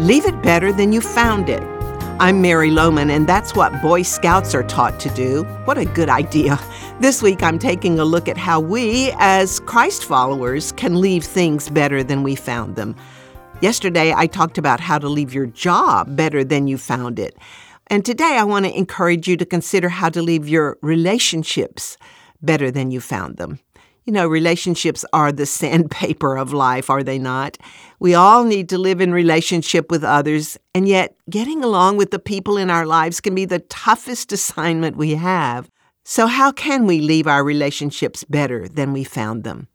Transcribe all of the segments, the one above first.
Leave it better than you found it. I'm Mary Lowman, and that's what Boy Scouts are taught to do. What a good idea. This week, I'm taking a look at how we, as Christ followers, can leave things better than we found them. Yesterday, I talked about how to leave your job better than you found it. And today, I want to encourage you to consider how to leave your relationships better than you found them. You know, relationships are the sandpaper of life, are they not? We all need to live in relationship with others, and yet getting along with the people in our lives can be the toughest assignment we have. So, how can we leave our relationships better than we found them?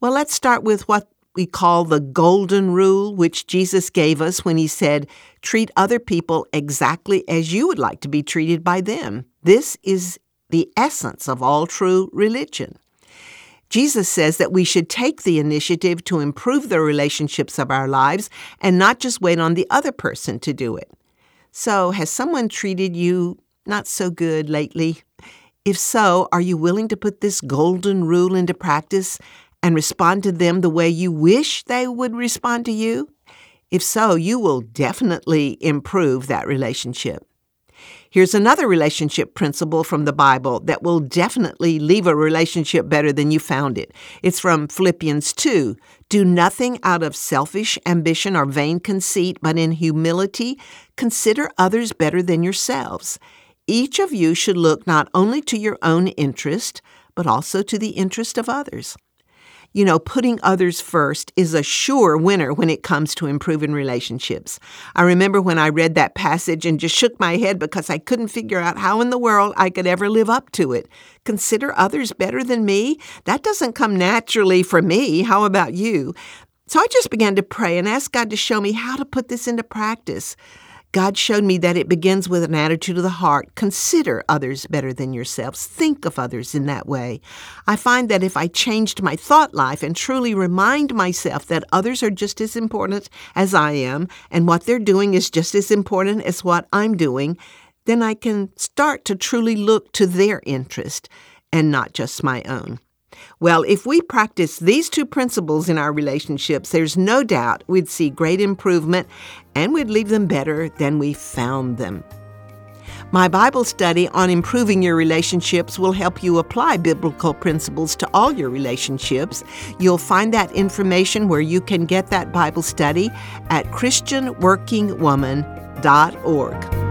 Well, let's start with what we call the golden rule, which Jesus gave us when he said, Treat other people exactly as you would like to be treated by them. This is the essence of all true religion. Jesus says that we should take the initiative to improve the relationships of our lives and not just wait on the other person to do it. So, has someone treated you not so good lately? If so, are you willing to put this golden rule into practice and respond to them the way you wish they would respond to you? If so, you will definitely improve that relationship. Here's another relationship principle from the Bible that will definitely leave a relationship better than you found it. It's from Philippians 2. Do nothing out of selfish ambition or vain conceit, but in humility consider others better than yourselves. Each of you should look not only to your own interest, but also to the interest of others you know, putting others first is a sure winner when it comes to improving relationships. I remember when I read that passage and just shook my head because I couldn't figure out how in the world I could ever live up to it. Consider others better than me? That doesn't come naturally for me. How about you? So I just began to pray and ask God to show me how to put this into practice. God showed me that it begins with an attitude of the heart. Consider others better than yourselves. Think of others in that way. I find that if I changed my thought life and truly remind myself that others are just as important as I am and what they're doing is just as important as what I'm doing, then I can start to truly look to their interest and not just my own. Well, if we practice these two principles in our relationships, there's no doubt we'd see great improvement and we'd leave them better than we found them. My Bible study on improving your relationships will help you apply biblical principles to all your relationships. You'll find that information where you can get that Bible study at ChristianWorkingWoman.org.